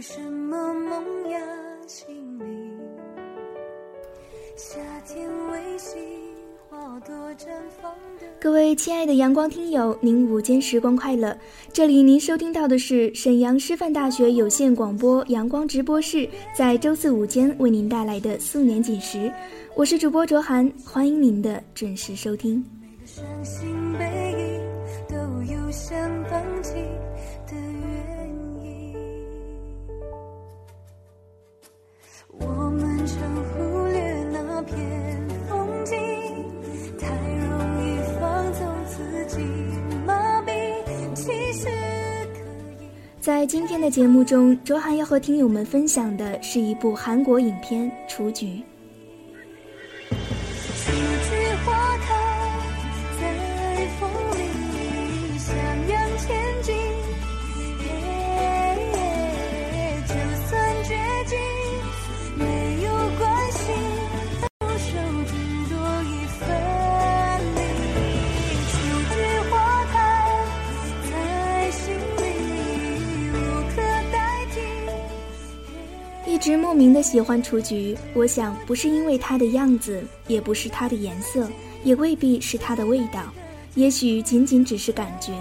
什么萌芽心里？夏天微细花朵绽放的。各位亲爱的阳光听友，您午间时光快乐！这里您收听到的是沈阳师范大学有线广播阳光直播室，在周四午间为您带来的素年锦时，我是主播卓涵，欢迎您的准时收听。每个伤心背影都有想放弃在今天的节目中，卓涵要和听友们分享的是一部韩国影片《雏菊》。明。的喜欢雏菊，我想不是因为它的样子，也不是它的颜色，也未必是它的味道，也许仅仅只是感觉，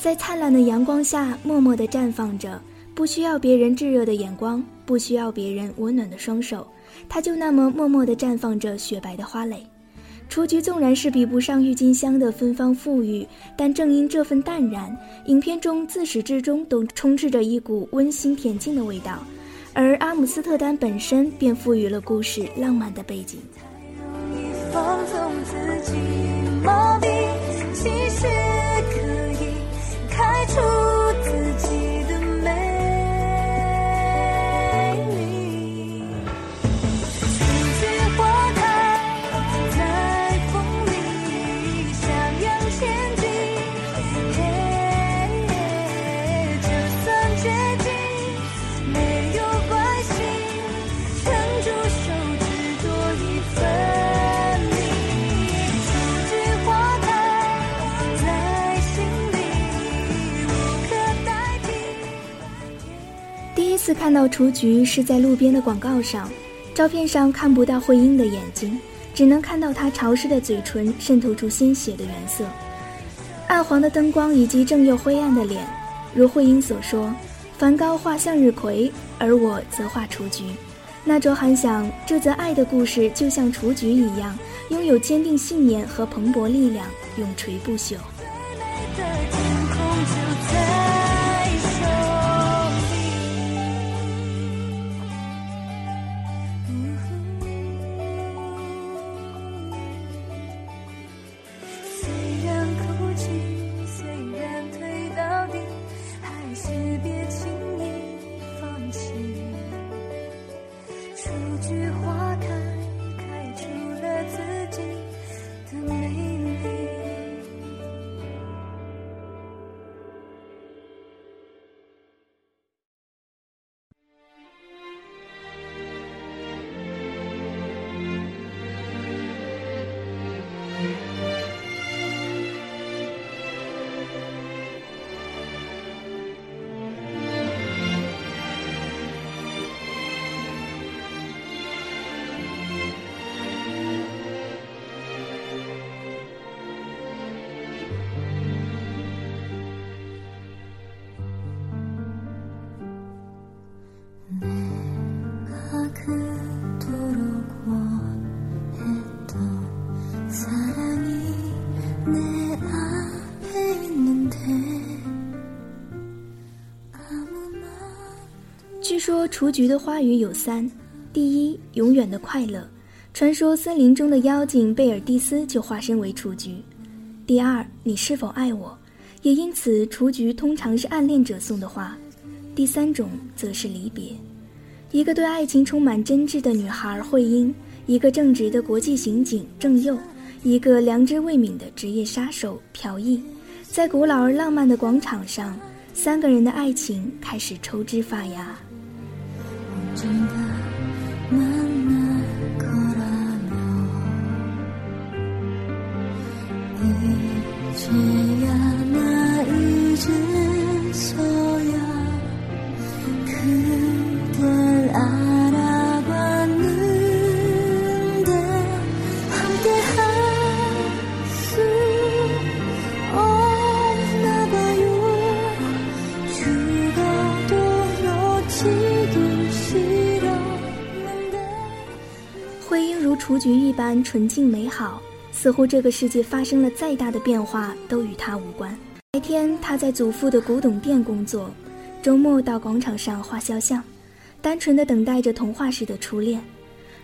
在灿烂的阳光下默默地绽放着，不需要别人炙热的眼光，不需要别人温暖的双手，它就那么默默地绽放着雪白的花蕾。雏菊纵然是比不上郁金香的芬芳馥郁，但正因这份淡然，影片中自始至终都充斥着一股温馨恬静的味道。而阿姆斯特丹本身便赋予了故事浪漫的背景。其实可以开出看到雏菊是在路边的广告上，照片上看不到慧英的眼睛，只能看到她潮湿的嘴唇渗透出鲜血的原色，暗黄的灯光以及正又灰暗的脸。如慧英所说，梵高画向日葵，而我则画雏菊。那卓涵想，这则爱的故事就像雏菊一样，拥有坚定信念和蓬勃力量，永垂不朽。雏菊的花语有三：第一，永远的快乐。传说森林中的妖精贝尔蒂斯就化身为雏菊。第二，你是否爱我？也因此，雏菊通常是暗恋者送的花。第三种则是离别。一个对爱情充满真挚的女孩慧英，一个正直的国际刑警郑佑，一个良知未泯的职业杀手朴义，在古老而浪漫的广场上，三个人的爱情开始抽枝发芽。 이제야 나 이제 般纯净美好，似乎这个世界发生了再大的变化都与他无关。白天他在祖父的古董店工作，周末到广场上画肖像，单纯的等待着童话式的初恋。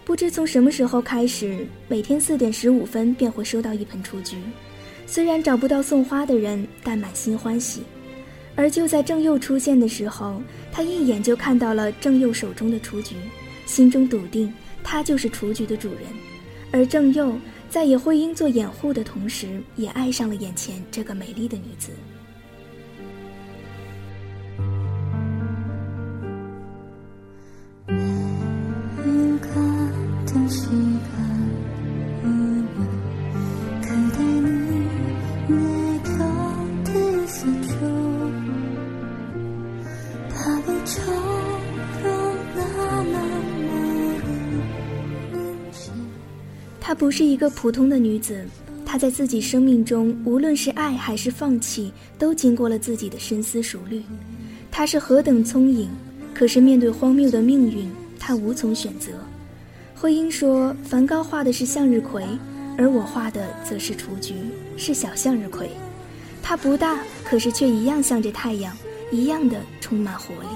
不知从什么时候开始，每天四点十五分便会收到一盆雏菊。虽然找不到送花的人，但满心欢喜。而就在郑佑出现的时候，他一眼就看到了郑佑手中的雏菊，心中笃定他就是雏菊的主人。而郑佑在以慧英做掩护的同时，也爱上了眼前这个美丽的女子。不是一个普通的女子，她在自己生命中，无论是爱还是放弃，都经过了自己的深思熟虑。她是何等聪颖，可是面对荒谬的命运，她无从选择。慧英说：“梵高画的是向日葵，而我画的则是雏菊，是小向日葵。它不大，可是却一样向着太阳，一样的充满活力。”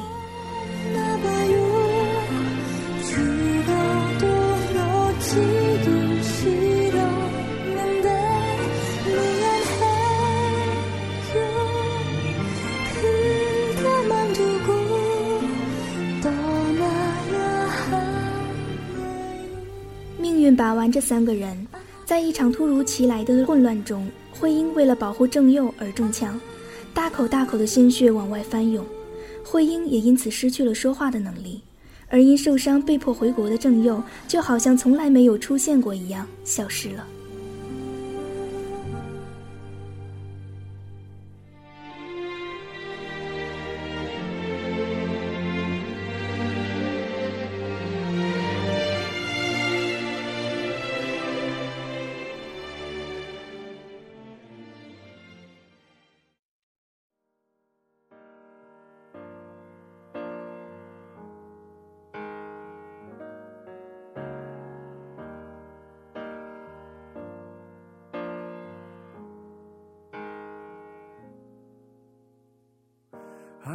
运把玩这三个人，在一场突如其来的混乱中，慧英为了保护正佑而中枪，大口大口的鲜血往外翻涌，慧英也因此失去了说话的能力。而因受伤被迫回国的正佑，就好像从来没有出现过一样，消失了。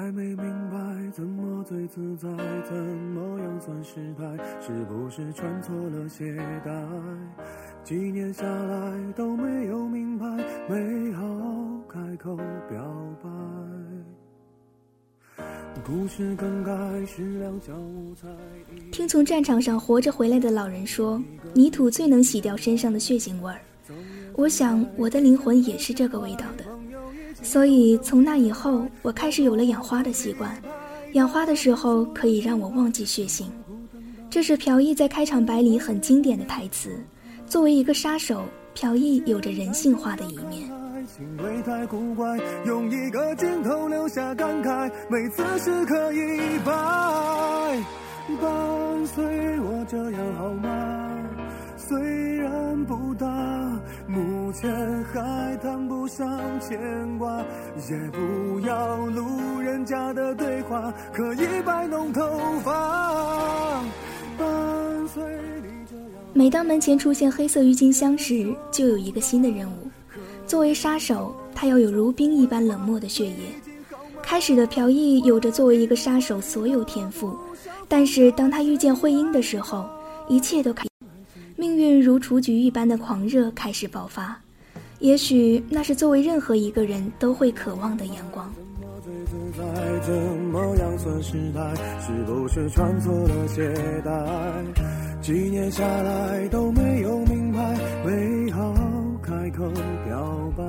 还没明白怎么最自在，怎么样算失败？是不是穿错了鞋带？几年下来都没有明白，没好开口表白。故事更改是两小无猜。听从战场上活着回来的老人说，泥土最能洗掉身上的血腥味儿。我想，我的灵魂也是这个味道的。所以从那以后，我开始有了养花的习惯。养花的时候可以让我忘记血腥，这是朴义在开场白里很经典的台词。作为一个杀手，朴义有着人性化的一面。行为太古怪，用一个镜头留下感慨，每次是可以白，伴随我这样好吗？虽然不大，目前还谈不上牵挂，也不要路人甲的对话，可以摆弄头发。每当门前出现黑色郁金香时，就有一个新的任务。作为杀手，他要有如冰一般冷漠的血液。开始的朴义有着作为一个杀手所有天赋，但是当他遇见慧英的时候，一切都开。运如雏菊一般的狂热开始爆发，也许那是作为任何一个人都会渴望的阳光。怎么样算失败？是不是穿错了鞋带？几年下来都没有明白，没好开口表白。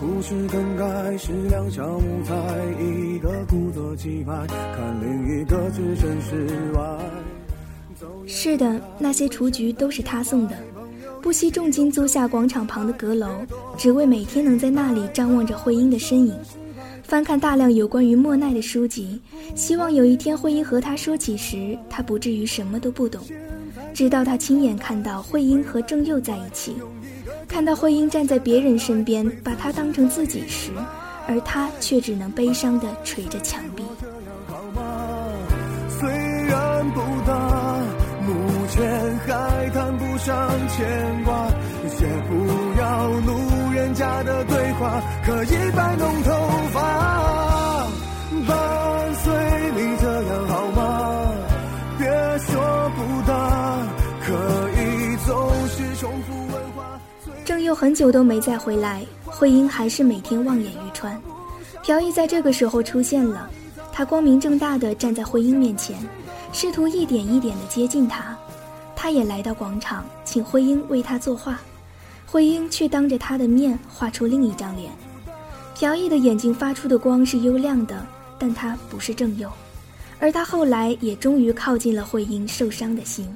故事更改是两小无猜，一个故作气派，看另一个置身事外。是的，那些雏菊都是他送的，不惜重金租下广场旁的阁楼，只为每天能在那里张望着慧英的身影，翻看大量有关于莫奈的书籍，希望有一天慧英和他说起时，他不至于什么都不懂。直到他亲眼看到慧英和郑佑在一起，看到慧英站在别人身边，把他当成自己时，而他却只能悲伤地捶着墙。上牵挂，也不要路人甲的对话，可以摆弄头发，伴随你这样好吗？别说不答，可以总是重复问话。郑佑很久都没再回来，慧英还是每天望眼欲穿。朴义在这个时候出现了，他光明正大的站在慧英面前，试图一点一点的接近她。他也来到广场，请慧英为他作画，慧英却当着他的面画出另一张脸。朴义的眼睛发出的光是幽亮的，但他不是正佑，而他后来也终于靠近了慧英受伤的心。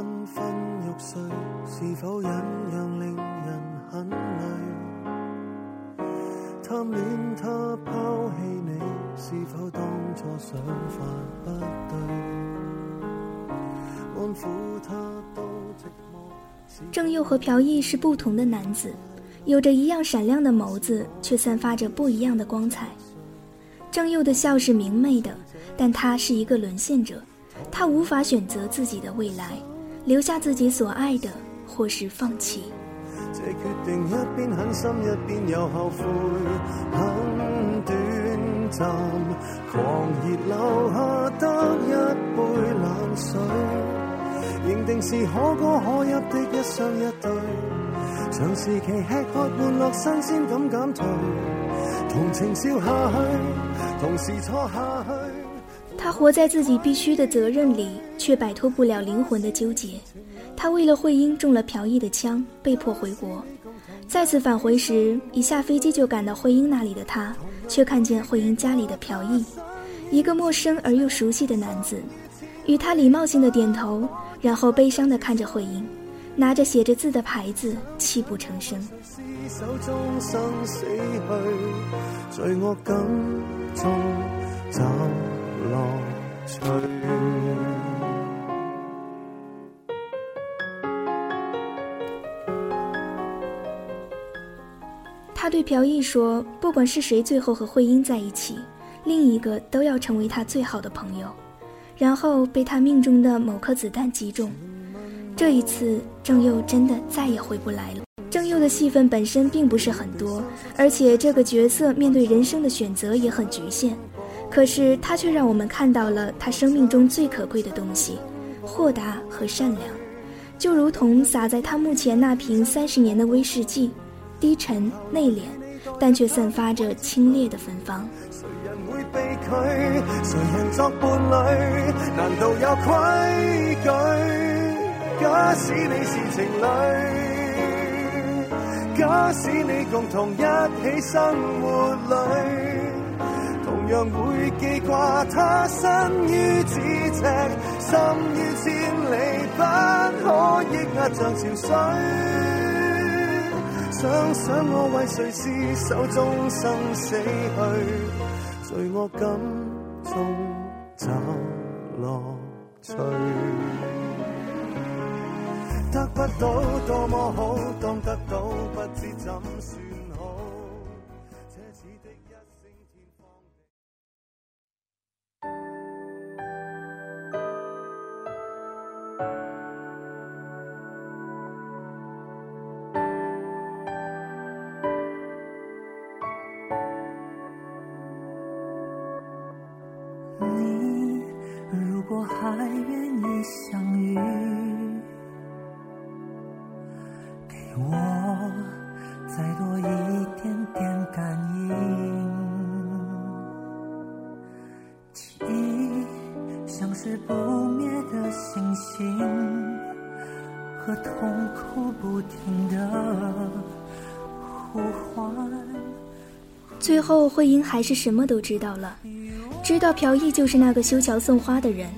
昏昏欲睡，是否忍让令人很累？贪恋他抛弃你，是否当初想法不对？安抚他都寂寞。郑佑和朴义是不同的男子，有着一样闪亮的眸子，却散发着不一样的光彩。郑佑的笑是明媚的，但他是一个沦陷者，他无法选择自己的未来，留下自己所爱的，或是放弃。这决定一边狠心一边又后悔，很短暂，狂热留下得一杯冷水，认定是可歌可泣的一双一对，长时期吃喝玩乐新鲜感减退，同情笑下去，同时错下去。他活在自己必须的责任里，却摆脱不了灵魂的纠结。他为了慧英中了朴义的枪，被迫回国。再次返回时，一下飞机就赶到慧英那里的他，却看见慧英家里的朴义，一个陌生而又熟悉的男子，与他礼貌性的点头，然后悲伤的看着慧英，拿着写着字的牌子，泣不成声。厮守终生死去，罪恶感中他对朴义说：“不管是谁最后和慧英在一起，另一个都要成为他最好的朋友。”然后被他命中的某颗子弹击中。这一次，郑佑真的再也回不来了。郑佑的戏份本身并不是很多，而且这个角色面对人生的选择也很局限。可是他却让我们看到了他生命中最可贵的东西——豁达和善良，就如同洒在他目前那瓶三十年的威士忌。低沉内敛，但却散发着清冽的芬芳。人会被拒？谁人作伴侣？难道有规矩？假使你是情侣，假使你共同一起生活里，会记挂他身於咫尺，心於千里，不可抑壓像潮水。想想我為誰厮守終生死去，罪惡感中找樂趣。得不到多麼好，當得到不知怎算后，慧英还是什么都知道了，知道朴义就是那个修桥送花的人，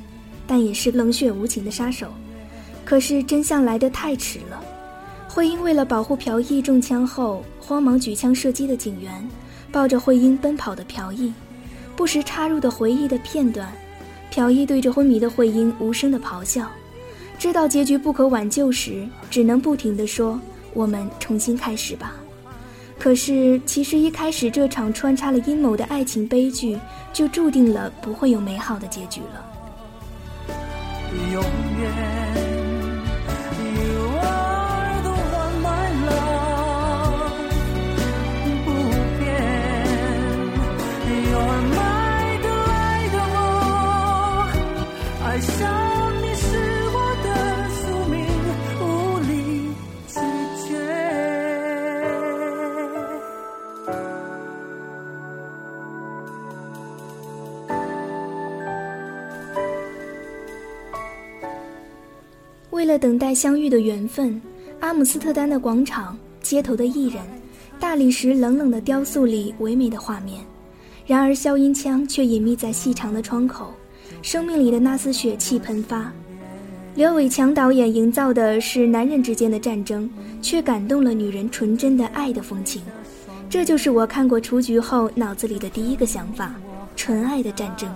但也是冷血无情的杀手。可是真相来得太迟了。慧英为了保护朴义中枪后慌忙举枪射击的警员，抱着慧英奔跑的朴义，不时插入的回忆的片段，朴义对着昏迷的慧英无声的咆哮，知道结局不可挽救时，只能不停地说：“我们重新开始吧。”可是，其实一开始这场穿插了阴谋的爱情悲剧，就注定了不会有美好的结局了。等待相遇的缘分，阿姆斯特丹的广场、街头的艺人、大理石冷冷的雕塑里唯美的画面。然而，消音枪却隐秘在细长的窗口，生命里的那丝血气喷发。刘伟强导演营造的是男人之间的战争，却感动了女人纯真的爱的风情。这就是我看过《雏菊》后脑子里的第一个想法：纯爱的战争。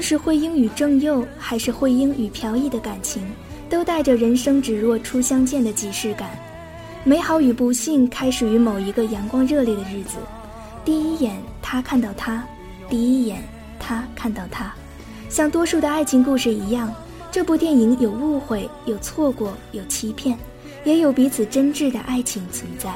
论是慧英与郑佑，还是慧英与朴义的感情，都带着人生只若初相见的即视感。美好与不幸开始于某一个阳光热烈的日子，第一眼他看到她，第一眼他看到她。像多数的爱情故事一样，这部电影有误会，有错过，有欺骗，也有彼此真挚的爱情存在。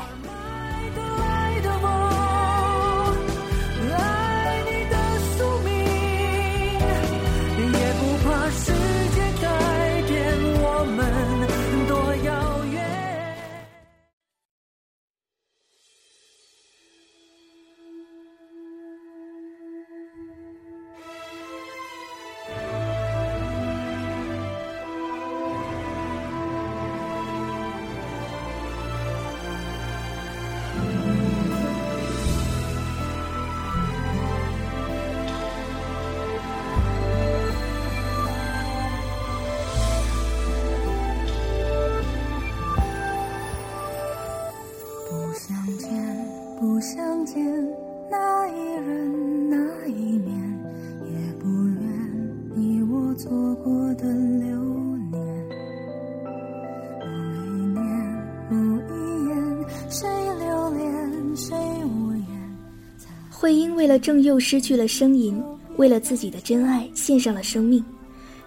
正又失去了声音，为了自己的真爱献上了生命。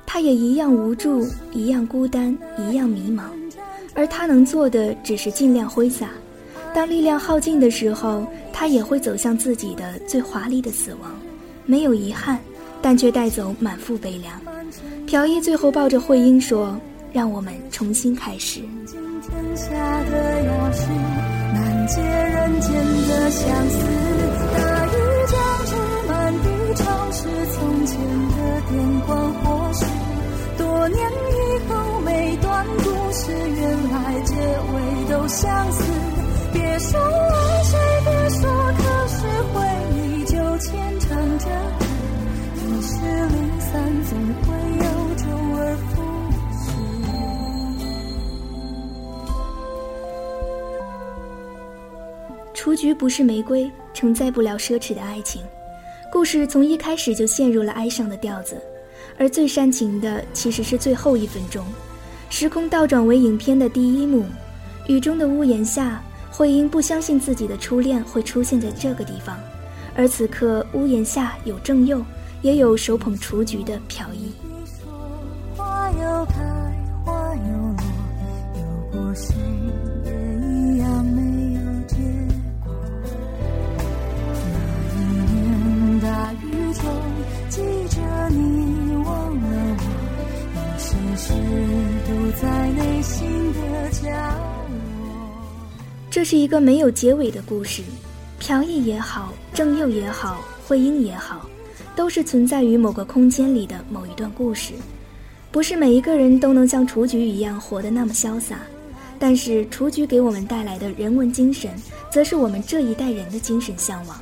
他也一样无助，一样孤单，一样迷茫。而他能做的只是尽量挥洒。当力量耗尽的时候，他也会走向自己的最华丽的死亡，没有遗憾，但却带走满腹悲凉。朴一最后抱着慧英说：“让我们重新开始。”天下的要事，难解人间的相思。多年以后，每段故事原来结尾都相似。别说爱谁，别说，可是回忆就牵缠着。一时离散，总会有周而复始。雏菊不是玫瑰，承载不了奢侈的爱情。故事从一开始就陷入了哀伤的调子，而最煽情的其实是最后一分钟，时空倒转为影片的第一幕。雨中的屋檐下，慧英不相信自己的初恋会出现在这个地方，而此刻屋檐下有正佑，也有手捧雏菊的朴一。是一个没有结尾的故事，朴义也好，正佑也好，慧英也好，都是存在于某个空间里的某一段故事。不是每一个人都能像雏菊一样活得那么潇洒，但是雏菊给我们带来的人文精神，则是我们这一代人的精神向往。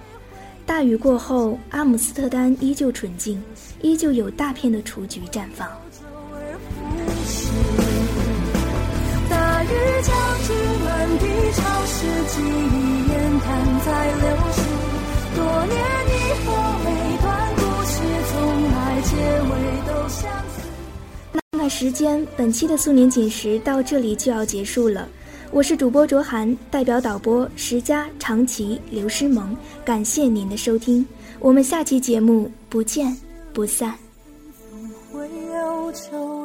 大雨过后，阿姆斯特丹依旧纯净，依旧有大片的雏菊绽放。记忆眼看在流逝。多年以后，每段故事从来结尾都相似。那看时间，本期的素年锦时到这里就要结束了。我是主播卓涵，代表导播石佳、长崎、刘诗萌，感谢您的收听，我们下期节目不见不散。会忧愁。